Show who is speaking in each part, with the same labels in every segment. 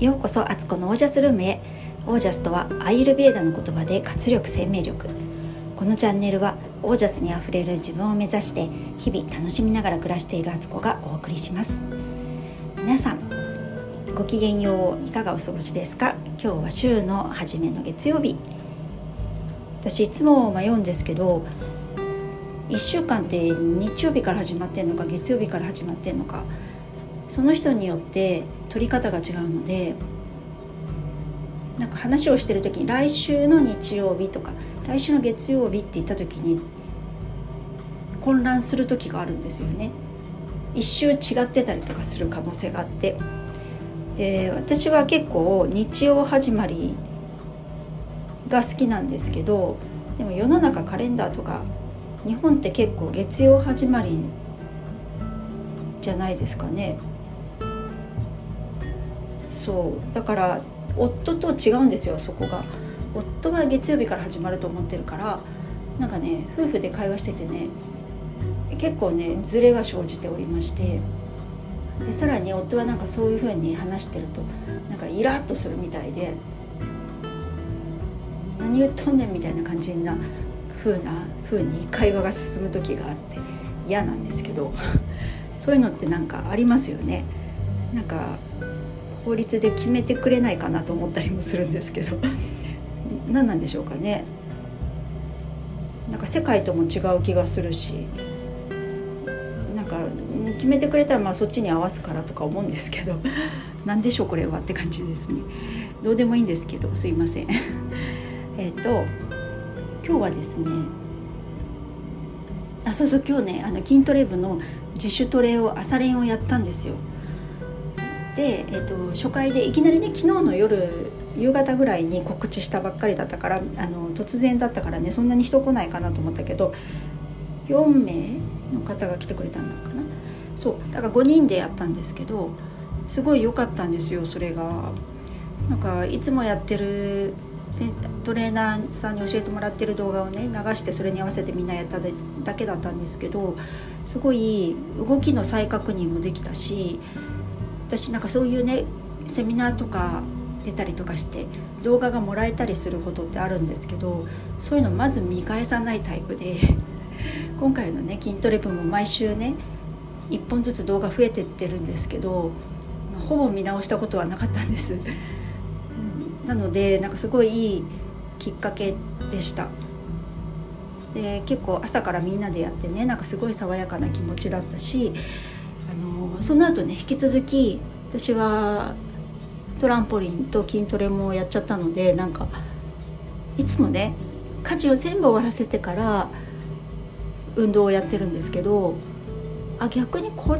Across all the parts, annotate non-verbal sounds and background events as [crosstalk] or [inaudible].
Speaker 1: ようこそアツコのオージャスルームへ。オージャスとはアイルベーダの言葉で活力生命力。このチャンネルはオージャスにあふれる自分を目指して日々楽しみながら暮らしているアツコがお送りします。皆さんごきげんよういかがお過ごしですか？今日は週の初めの月曜日。私いつも迷うんですけど1週間って日曜日から始まってんのか月曜日から始まってんのかその人によって取り方が違うのでなんか話をしてる時に来週の日曜日とか来週の月曜日って言った時に混乱する時があるんですよね。一周違ってたりとかする可能性があって。で私は結構日曜始まりが好きなんですけどでも世の中カレンダーとか日本って結構月曜始まりじゃないですかね。そう。だから夫と違うんですよそこが。夫は月曜日から始まると思ってるからなんかね夫婦で会話しててね結構ねズレが生じておりましてでさらに夫はなんかそういうふうに話してるとなんかイラッとするみたいで何言っとんねんみたいな感じな風な風に会話が進む時があって嫌なんですけどそういうのってなんかありますよね。なんか法律で決めてくれないかなと思ったりもするんですけど。[laughs] 何なんでしょうかね。なんか世界とも違う気がするし。なんか決めてくれたらまあそっちに合わすからとか思うんですけど。[laughs] 何でしょうこれはって感じですね。どうでもいいんですけどすいません。[laughs] えっと今日はですねあそうそう今日ねあの筋トレ部の自主トレを朝練をやったんですよ。で、えーと、初回でいきなりね昨日の夜夕方ぐらいに告知したばっかりだったからあの突然だったからねそんなに人来ないかなと思ったけど4名の方が来てくれたんだかな？そうだから5人でやったんですけどすごい良かったんですよそれが。なんかいつもやってるトレーナーさんに教えてもらってる動画をね流してそれに合わせてみんなやっただけだったんですけどすごい動きの再確認もできたし私なんかそういうねセミナーとか出たりとかして動画がもらえたりすることってあるんですけどそういうのまず見返さないタイプで [laughs] 今回のね筋トレ部も毎週ね1本ずつ動画増えてってるんですけど、まあ、ほぼ見直したことはなかったんです。[laughs] なのでなんかすごいいいきっかけでした。で結構朝からみんなでやってねなんかすごい爽やかな気持ちだったしその後ね引き続き私はトランポリンと筋トレもやっちゃったのでなんかいつもね家事を全部終わらせてから運動をやってるんですけどあ逆にこ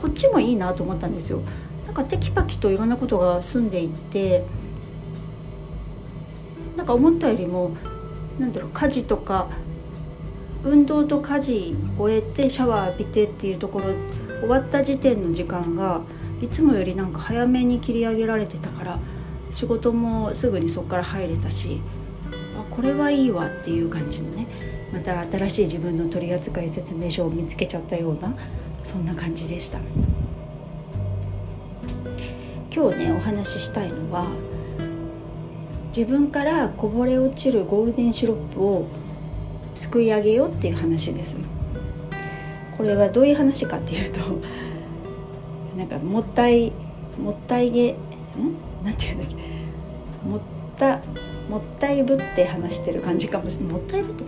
Speaker 1: こっちもいいなと思ったんですよ。なんかテキパキといろんなことが済んでいってなんか思ったよりもなんだろう家事とか運動と家事終えてシャワー浴びてっていうところ終わった時点の時間がいつもよりなんか早めに切り上げられてたから仕事もすぐにそこから入れたしあこれはいいわっていう感じのねまた新しい自分の取扱説明書を見つけちゃったようなそんな感じでした今日ねお話ししたいのは自分からこぼれ落ちるゴールデンシロップをすくい上げようっていう話です。これはどういう話かっていうとなんかもったいもったいげん？なんていうんだっけ？もったもったいぶって話してる感じかもしれない。もったいぶって？い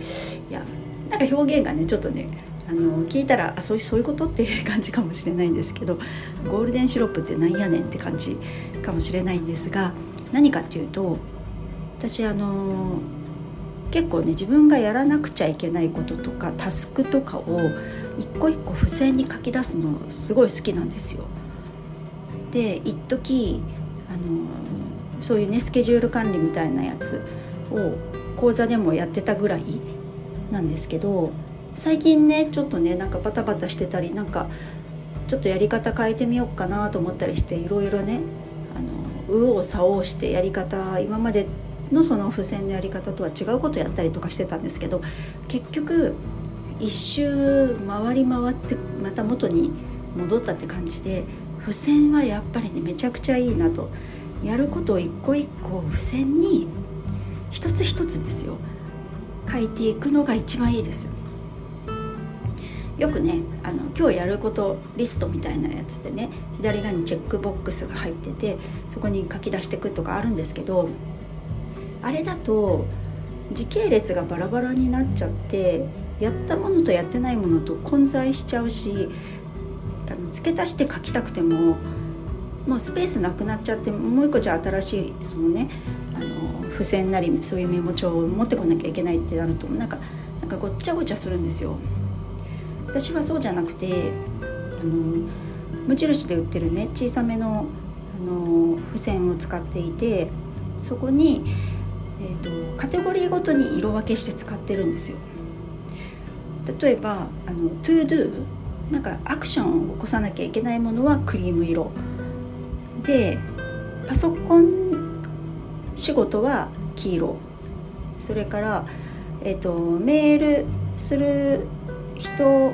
Speaker 1: やなんか表現がねちょっとねあの聞いたらあそうそういうことって感じかもしれないんですけどゴールデンシロップってなんやねんって感じかもしれないんですが何かっていうと私あの結構ね自分がやらなくちゃいけないこととかタスクとかを一個一個付箋に書き出すのすごい好きなんですよ。で一時あのそういうねスケジュール管理みたいなやつを講座でもやってたぐらいなんですけど最近ねちょっとねなんかバタバタしてたりなんかちょっとやり方変えてみようかなと思ったりしていろいろねあの右往左往してやり方今までのその付箋のやり方とは違うことやったりとかしてたんですけど結局一周回り回ってまた元に戻ったって感じで付箋はやっぱりねめちゃくちゃいいなと。やることを一個一個付箋に一つ一つですよ。書いていくのが一番いいです。よくねあの今日やることリストみたいなやつでね左側にチェックボックスが入っててそこに書き出していくとかあるんですけどあれだと時系列がバラバラになっちゃってやったものとやってないものと混在しちゃうしあの付け足して書きたくてももうスペースなくなっちゃってもう一個じゃあ新しいそのねあの付箋なりそういうメモ帳を持ってこなきゃいけないってなるとなんかなんかごっちゃごちゃするんですよ。私はそうじゃなくてあの無印で売ってるね小さめのあの付箋を使っていてそこに、えーと、カテゴリーごとに色分けして使ってるんですよ。例えばあの To Do なんかアクションを起こさなきゃいけないものはクリーム色。でパソコン仕事は黄色。それから、えーとメールする人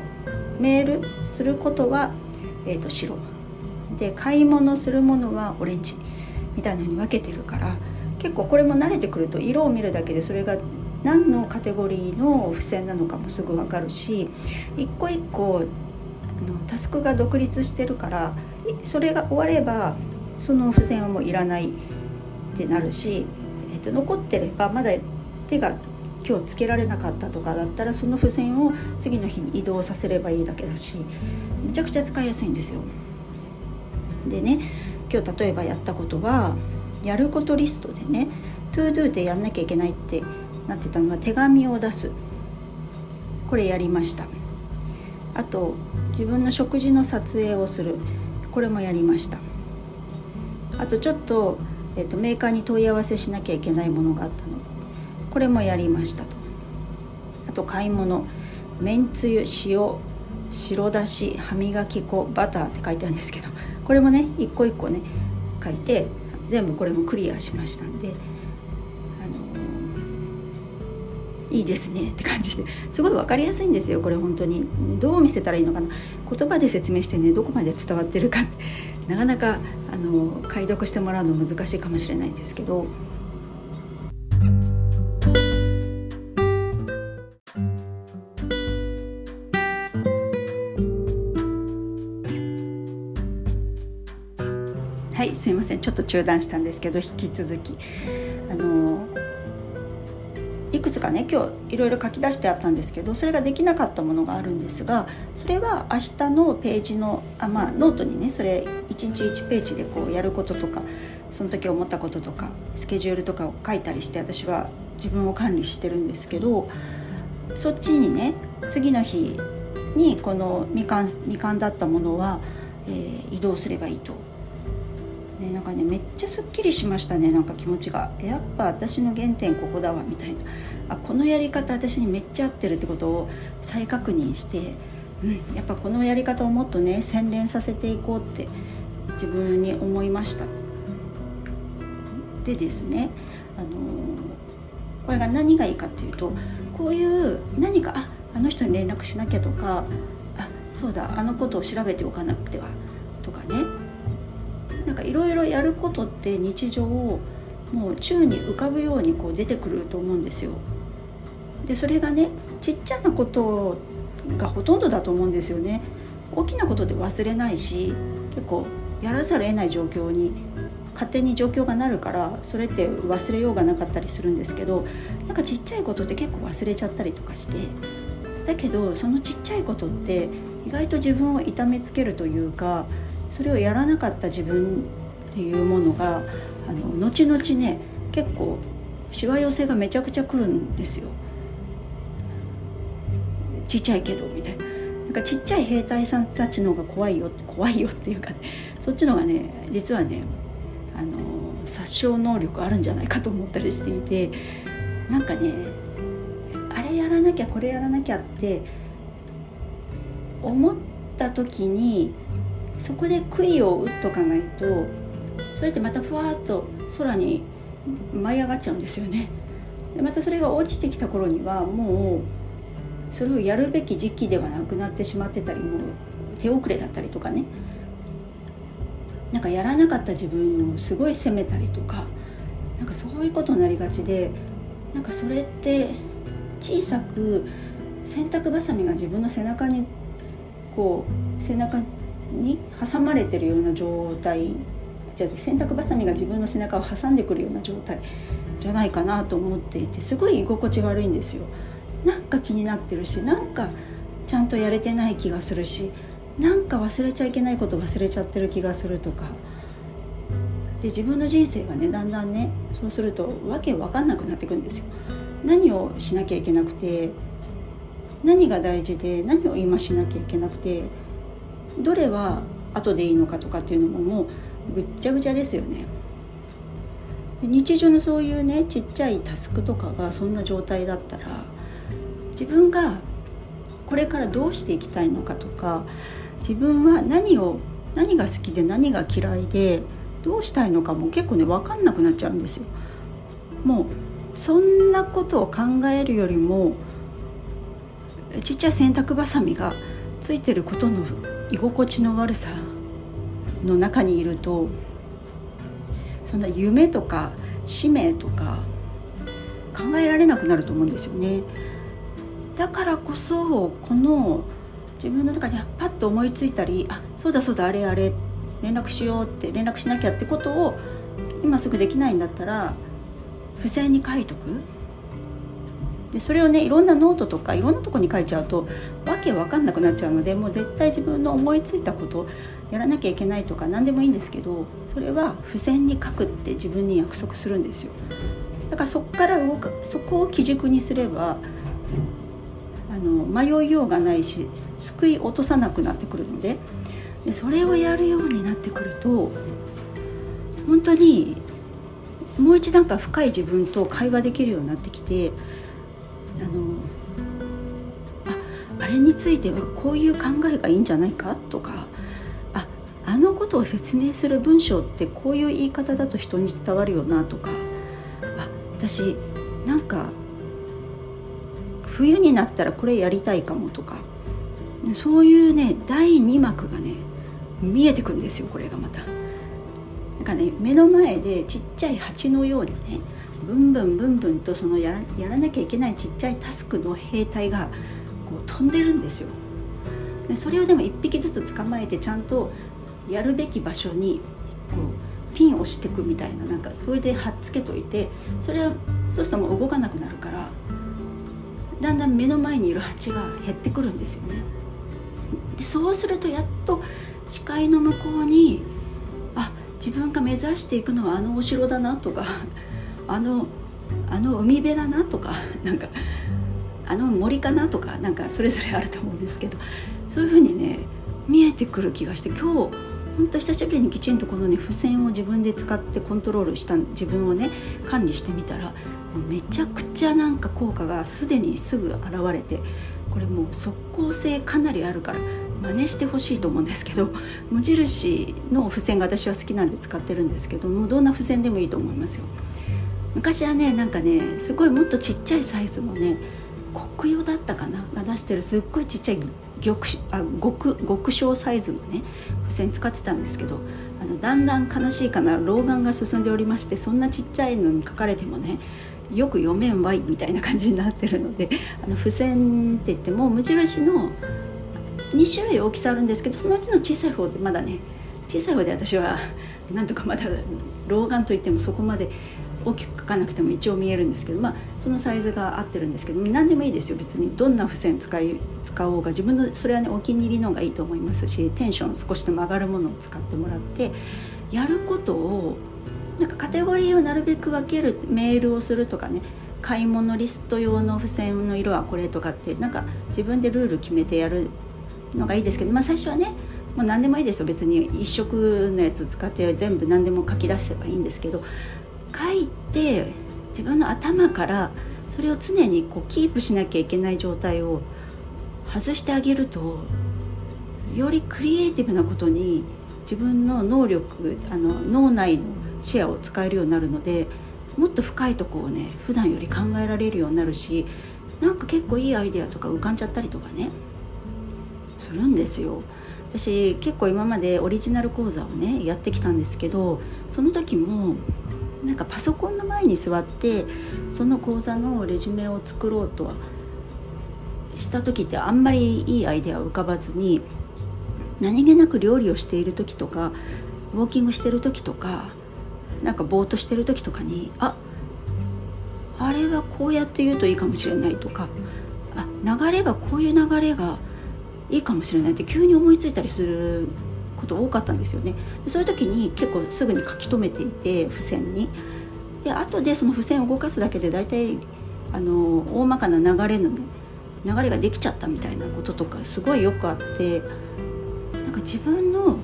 Speaker 1: メールすることは、えーと、白。で買い物するものはオレンジ。みたいなふうに分けてるから結構これも慣れてくると色を見るだけでそれが何のカテゴリーの付箋なのかもすぐ分かるし一個一個あのタスクが独立してるからそれが終わればその付箋はもういらないってなるし、えーと残ってればまだ手が今日つけられなかったとかだったらその付箋を次の日に移動させればいいだけだしめちゃくちゃ使いやすいんですよ。でね今日例えばやったことはやることリストでね ToDo でやんなきゃいけないってなってたのは手紙を出す。これやりました。あと自分の食事の撮影をする。これもやりました。あとちょっと,、えーとメーカーに問い合わせしなきゃいけないものがあったの。これもやりましたと。あと買い物。めんつゆ塩。白だし歯磨き粉バターって書いてあるんですけど。これもね一個一個ね書いて全部これもクリアしましたんで、あのー、いいですねって感じで。すごい分かりやすいんですよこれ本当に。どう見せたらいいのかな。言葉で説明してねどこまで伝わってるかって。なかなか、あのー、解読してもらうの難しいかもしれないんですけど。はいすいません。ちょっと中断したんですけど引き続き。あのいくつかね今日いろいろ書き出してあったんですけどそれができなかったものがあるんですがそれは明日のページのあまあノートにねそれ1日1ページでこうやることとかその時思ったこととかスケジュールとかを書いたりして私は自分を管理してるんですけどそっちにね次の日にこの未完未完だったものは、えー、移動すればいいと。ね、なんかねめっちゃすっきりしましたね。なんか気持ちが。やっぱ私の原点ここだわみたいな。あこのやり方私にめっちゃ合ってるってことを再確認して、うん、やっぱこのやり方をもっとね洗練させていこうって自分に思いました。でですねあのー、これが何がいいかっていうとこういう何かああの人に連絡しなきゃとかあそうだあのことを調べておかなくてはとかね。いろいろやることって日常をもう宙に浮かぶようにこう出てくると思うんですよ。でそれがねちっちゃなことがほとんどだと思うんですよね。大きなことで忘れないし結構やらざるを得ない状況に勝手に状況がなるからそれって忘れようがなかったりするんですけどなんかちっちゃいことって結構忘れちゃったりとかしてだけどそのちっちゃいことって意外と自分を痛めつけるというかそれをやらなかった自分っていうものがあの後々ね結構しわ寄せがめちゃくちゃくるんですよ。ちっちゃいけどみたいな。なんかちっちゃい兵隊さんたちの方が怖いよ怖いよっていうかね。そっちの方がね実はねあの殺傷能力あるんじゃないかと思ったりしていてなんかねあれやらなきゃこれやらなきゃって思った時にそこで杭を打っとかないとそれってまたふわっと空に舞い上がっちゃうんですよね。でまたそれが落ちてきた頃にはもうそれをやるべき時期ではなくなってしまってたりもう手遅れだったりとかね。なんかやらなかった自分をすごい責めたりとかなんかそういうことになりがちでなんかそれって小さく洗濯ばさみが自分の背中にこう背中に挟まれてるような状態じゃあ洗濯ばさみが自分の背中を挟んでくるような状態じゃないかなと思っていてすごい居心地が悪いんですよ。なんか気になってるしなんかちゃんとやれてない気がするしなんか忘れちゃいけないこと忘れちゃってる気がするとかで自分の人生がねだんだんねそうするとわけわかんなくなってくんですよ。何をしなきゃいけなくて何が大事で何を今しなきゃいけなくてどれは後でいいのかとかっていうのももうぐっちゃぐちゃですよね。日常のそういうねちっちゃいタスクとかがそんな状態だったら自分がこれからどうしていきたいのかとか自分は何を何が好きで何が嫌いでどうしたいのかも結構ね分かんなくなっちゃうんですよ。もうそんなことを考えるよりもちっちゃい洗濯ばさみがついてることの居心地の悪さの中にいるとそんな夢とか使命とか考えられなくなると思うんですよね。だからこそこの自分の中でパッと思いついたりあそうだそうだあれあれ連絡しようって連絡しなきゃってことを今すぐできないんだったら付箋に書いとくでそれをねいろんなノートとかいろんなとこに書いちゃうとわけわかんなくなっちゃうのでもう絶対自分の思いついたことやらなきゃいけないとか何でもいいんですけどそれは付箋に書くって自分に約束するんですよ。だからそこから動くそこを基軸にすればあの迷いようがないし救い落とさなくなってくるのででそれをやるようになってくると本当にもう一段階深い自分と会話できるようになってきてあのああれについてはこういう考えがいいんじゃないかとかああのことを説明する文章ってこういう言い方だと人に伝わるよなとかあ私なんか冬になったらこれやりたいかもとかそういうね第2幕がね見えてくるんですよこれがまた。なんかね目の前でちっちゃい蜂のようにねブンブンブンブンとそのやらやらなきゃいけないちっちゃいタスクの兵隊がこう飛んでるんですよ。でそれをでも1匹ずつ捕まえてちゃんとやるべき場所にこうピンを押してくみたいななんかそれで貼っつけといてそれはそうするともう動かなくなるからだんだん目の前にいる蜂が減ってくるんですよね。でそうするとやっと視界の向こうにあ自分が目指していくのはあのお城だなとかあのあの海辺だなとか [laughs] なんかあの森かなとかなんかそれぞれ [laughs] あると思うんですけどそういうふうにね見えてくる気がして今日本当久しぶりにきちんとこのね付箋を自分で使ってコントロールした自分をね管理してみたらめちゃくちゃなんか効果がすでにすぐ現れてこれもう即効性かなりあるから真似してほしいと思うんですけど無印の付箋が私は好きなんで使ってるんですけどもどんな付箋でもいいと思いますよ。昔はねなんかねすごいもっとちっちゃいサイズのね国用だったかなが出してるすっごいちっちゃい玉あ極極小サイズのね付箋使ってたんですけどあのだんだん悲しいかな老眼が進んでおりましてそんなちっちゃいのに書かれてもねよく読めんわいみたいな感じになってるので [laughs] あの付箋って言っても無印の2種類大きさあるんですけどそのうちの小さい方でまだね小さい方で私はなんとかまだ老眼といってもそこまで大きく書かなくても一応見えるんですけどまあそのサイズが合ってるんですけど何でもいいですよ別に。どんな付箋使い使おうが自分のそれはねお気に入りのがいいと思いますしテンション少しでも上がるものを使ってもらってやることをなんかカテゴリーをなるべく分けるメールをするとかね買い物リスト用の付箋の色はこれとかってなんか自分でルール決めてやるのがいいですけど、まあ、最初はねもう何でもいいですよ。別に一色のやつ使って全部何でも書き出せばいいんですけどて自分の頭からそれを常にこうキープしなきゃいけない状態を外してあげるとよりクリエイティブなことに自分の能力あの脳内のシェアを使えるようになるのでもっと深いとこをね普段より考えられるようになるしなんか結構いいアイデアとか浮かんじゃったりとかねするんですよ。私結構今までオリジナル講座をねやってきたんですけどその時もなんかパソコンの前に座ってその講座のレジュメを作ろうとはした時ってあんまりいいアイデアを浮かばずに何気なく料理をしている時とかウォーキングしてる時とかなんかぼーっとしてる時とかにああれはこうやって言うといいかもしれないとかあ流れがこういう流れがいいかもしれないって急に思いついたりすること多かったんですよね。そういう時に結構すぐに書き留めていて付箋に。で後でその付箋を動かすだけで大体あの大まかな流れのね流れができちゃったみたいなこととかすごいよくあってなんか自分の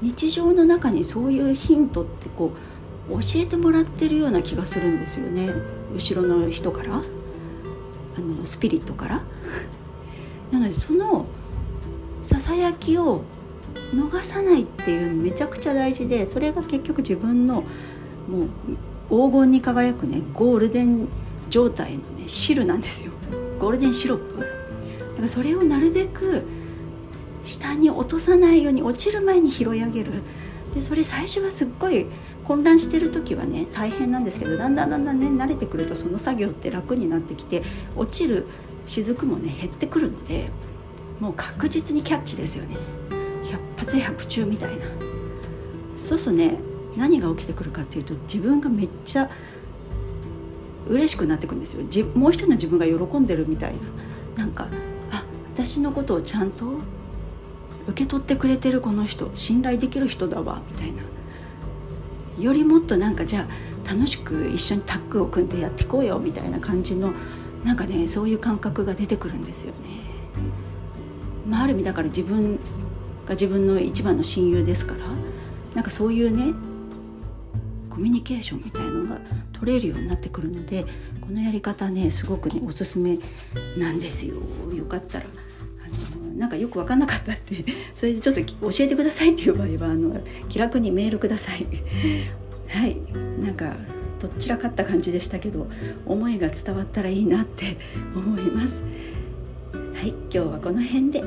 Speaker 1: 日常の中にそういうヒントってこう教えてもらってるような気がするんですよね。後ろの人から。あのスピリットから。なのでそのささやきを逃さないっていうのめちゃくちゃ大事でそれが結局自分のもう黄金に輝くねゴールデン状態のね汁なんですよ。ゴールデンシロップ。だからそれをなるべく下に落とさないように落ちる前に拾い上げる。でそれ最初はすっごい混乱してる時はね大変なんですけどだんだんだんだんね慣れてくるとその作業って楽になってきて落ちる雫もね減ってくるのでもう確実にキャッチですよね。百発百中みたいな。そうするとね何が起きてくるかっていうと自分がめっちゃ嬉しくなってくるんですよ。もう一人の自分が喜んでるみたいな。なんかあ私のことをちゃんと受け取ってくれてるこの人信頼できる人だわみたいな。よりもっとなんかじゃあ楽しく一緒にタッグを組んでやっていこうよみたいな感じのなんかねそういう感覚が出てくるんですよね。まあ、ある意味だから自分が自分の一番の親友ですからなんかそういうねコミュニケーションみたいのが取れるようになってくるのでこのやり方ねすごくねおすすめなんですよ。よかったらあのなんかよく分かんなかったって [laughs] それでちょっと教えてくださいっていう場合はあの気楽にメールください。[laughs] はい。なんかどちらかった感じでしたけど思いが伝わったらいいなって思います。はい今日はこの辺で、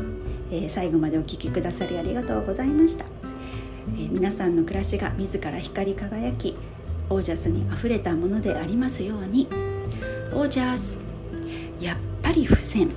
Speaker 1: えー、最後までお聴きくださりありがとうございました、えー、皆さんの暮らしが自ら光り輝きオージャスにあふれたものでありますように。オージャスやっぱり付箋